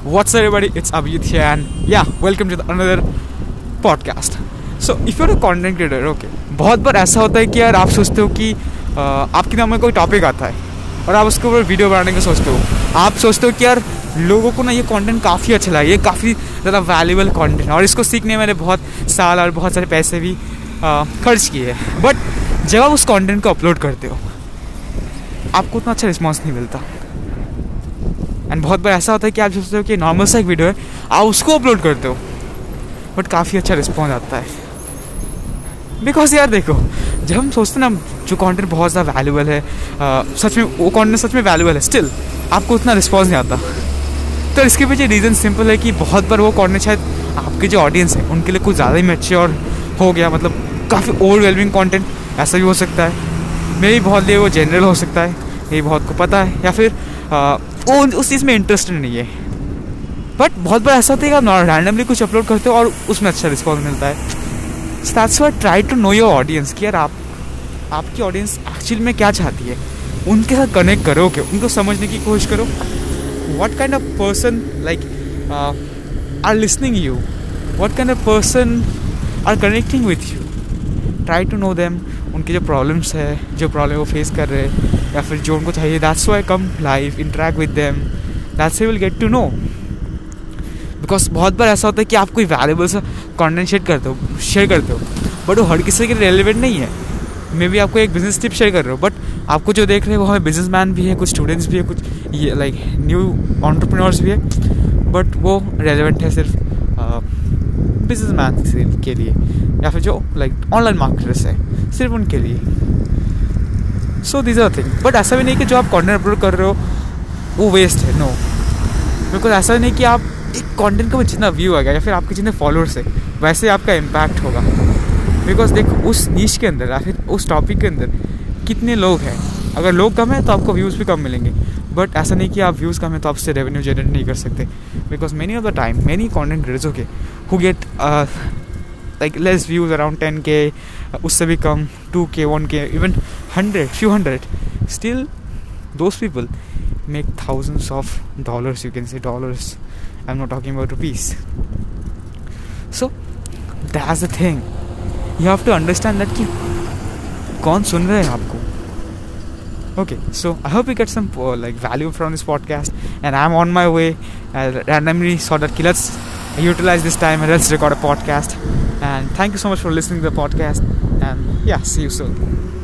What's up, everybody? It's Abhijit here, and yeah, welcome to the another podcast. So, if you're a content creator, okay, बहुत बार ऐसा होता है कि यार आप सोचते हो कि आपके नाम में कोई टॉपिक आता है और आप उसके ऊपर वीडियो बनाने का सोचते हो आप सोचते हो कि यार लोगों को ना ये कंटेंट काफ़ी अच्छा लगा ये काफ़ी ज़्यादा वैल्यूबल कंटेंट और इसको सीखने में मैंने बहुत साल और बहुत सारे पैसे भी खर्च किए हैं बट जब आप उस कंटेंट को अपलोड करते हो आपको उतना अच्छा रिस्पॉन्स नहीं मिलता एंड बहुत बार ऐसा होता है कि आप सोचते हो कि नॉर्मल सा एक वीडियो है आप उसको अपलोड करते हो। बट काफ़ी अच्छा रिस्पॉन्स आता है। बिकॉज़ यार देखो जब हम सोचते हैं ना जो कंटेंट बहुत ज़्यादा वैल्यूबल है आ, सच में वो कंटेंट सच में वैल्यूबल है स्टिल आपको उतना रिस्पॉन्स नहीं आता। तो इसके पीछे रीज़न सिंपल है कि बहुत बार वो कंटेंट शायद आपके जो ऑडियंस है उनके लिए कुछ ज़्यादा ही मैच्योर हो गया मतलब काफ़ी ओवरवेलमिंग कंटेंट ऐसा भी हो सकता है। मेरी बहुत लिए वो जनरल हो सकता है ये बहुत को पता है। या फिर आ, वो उस चीज़ में इंटरेस्टेड नहीं है। बट बहुत बार ऐसा होता है कि आप रैंडमली कुछ अपलोड करते हो और उसमें अच्छा रिस्पॉन्स मिलता है। That's why try to know your audience कि यार आप, आपकी ऑडियंस एक्चुअली में क्या चाहती है? उनके साथ कनेक्ट करो के उनको समझने की कोशिश करो। What kind of person like are listening you what kind of person are connecting with you try to know them उनकी जो प्रॉब्लम्स है, जो प्रॉब्लम वो फेस कर रहे हैं, या फिर जो उनको चाहिए that's why come life interact with them that's will get to know because बहुत बार ऐसा होता है कि आप कोई वैल्यूबल सा कॉन्टेंट शेयर करते हो शेयर करते हो बट वो हर किसी के रेलिवेंट नहीं है. मे बी आपको एक बिज़नेस टिप शेयर कर रहे हो बट आपको जो देख रहे हैं, वो हमें बिज़नेस मैन भी है, कुछ स्टूडेंट्स भी है, कुछ ये लाइक न्यू ऑन्टरप्रीनोर्स भी है बट वो रेलिवेंट है सिर्फ़. बिज़नेस मैन के लिए, या फिर जो लाइक ऑनलाइन मार्केटर्स है, सिर्फ़ उनके लिए। So these are thing but ऐसा भी नहीं कि जो आप कॉन्टेंट अपलोड कर रहे हो, वो वेस्ट है नो बिकॉज़ ऐसा नहीं कि आप एक कॉन्टेंट का जितना व्यू आ गया, या फिर आपके जितने फॉलोअर्स है, वैसे आपका इम्पैक्ट होगा। बिकॉज़ देखो, उस नीच के अंदर, या फिर उस टॉपिक के अंदर कितने लोग हैं। अगर लोग कम हैं तो आपको व्यूज़ भी कम मिलेंगे। बट ऐसा नहीं कि आप व्यूज़ कम है तो आप उससे रेवेन्यू जनरेट नहीं कर सकते। Because many of the time many content creators okay who get like less views around ten K उससे भी कम two K one K even hundred few hundred still those people make thousands of dollars, you can say dollars. I'm not talking about rupees. So, that's the thing. You have to understand that कि कौन सुन रहे हैं आपको? Okay so i hope you get some uh, like value from this podcast and i'm on my way. I randomly saw that okay, let's utilize this time and let's record a podcast. And thank you so much for listening to the podcast and yeah see you soon